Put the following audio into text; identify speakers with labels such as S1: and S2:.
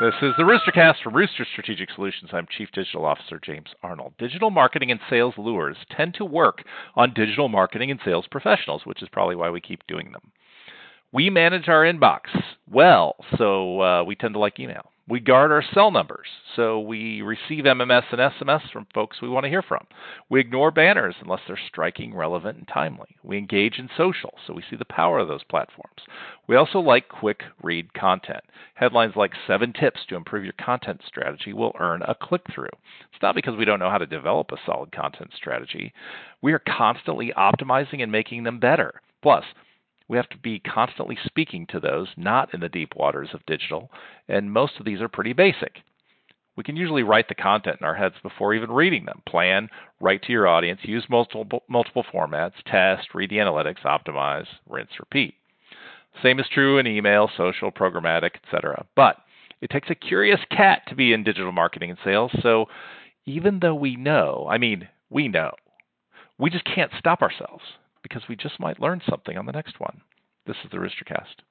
S1: This is the Roostercast from Rooster Strategic Solutions. I'm Chief Digital Officer James Arnold. Digital marketing and sales lures tend to work on digital marketing and sales professionals, which is probably why we keep doing them. We manage our inbox well, so uh, we tend to like email. We guard our cell numbers, so we receive MMS and SMS from folks we want to hear from. We ignore banners unless they're striking, relevant, and timely. We engage in social, so we see the power of those platforms. We also like quick read content. Headlines like seven tips to improve your content strategy will earn a click through. It's not because we don't know how to develop a solid content strategy. We are constantly optimizing and making them better. Plus, we have to be constantly speaking to those not in the deep waters of digital, and most of these are pretty basic. We can usually write the content in our heads before even reading them. Plan, write to your audience, use multiple multiple formats, test, read the analytics, optimize, rinse, repeat. Same is true in email, social, programmatic, etc. But it takes a curious cat to be in digital marketing and sales, so even though we know, I mean, we know, we just can't stop ourselves because we just might learn something on the next one. This is the Roostercast.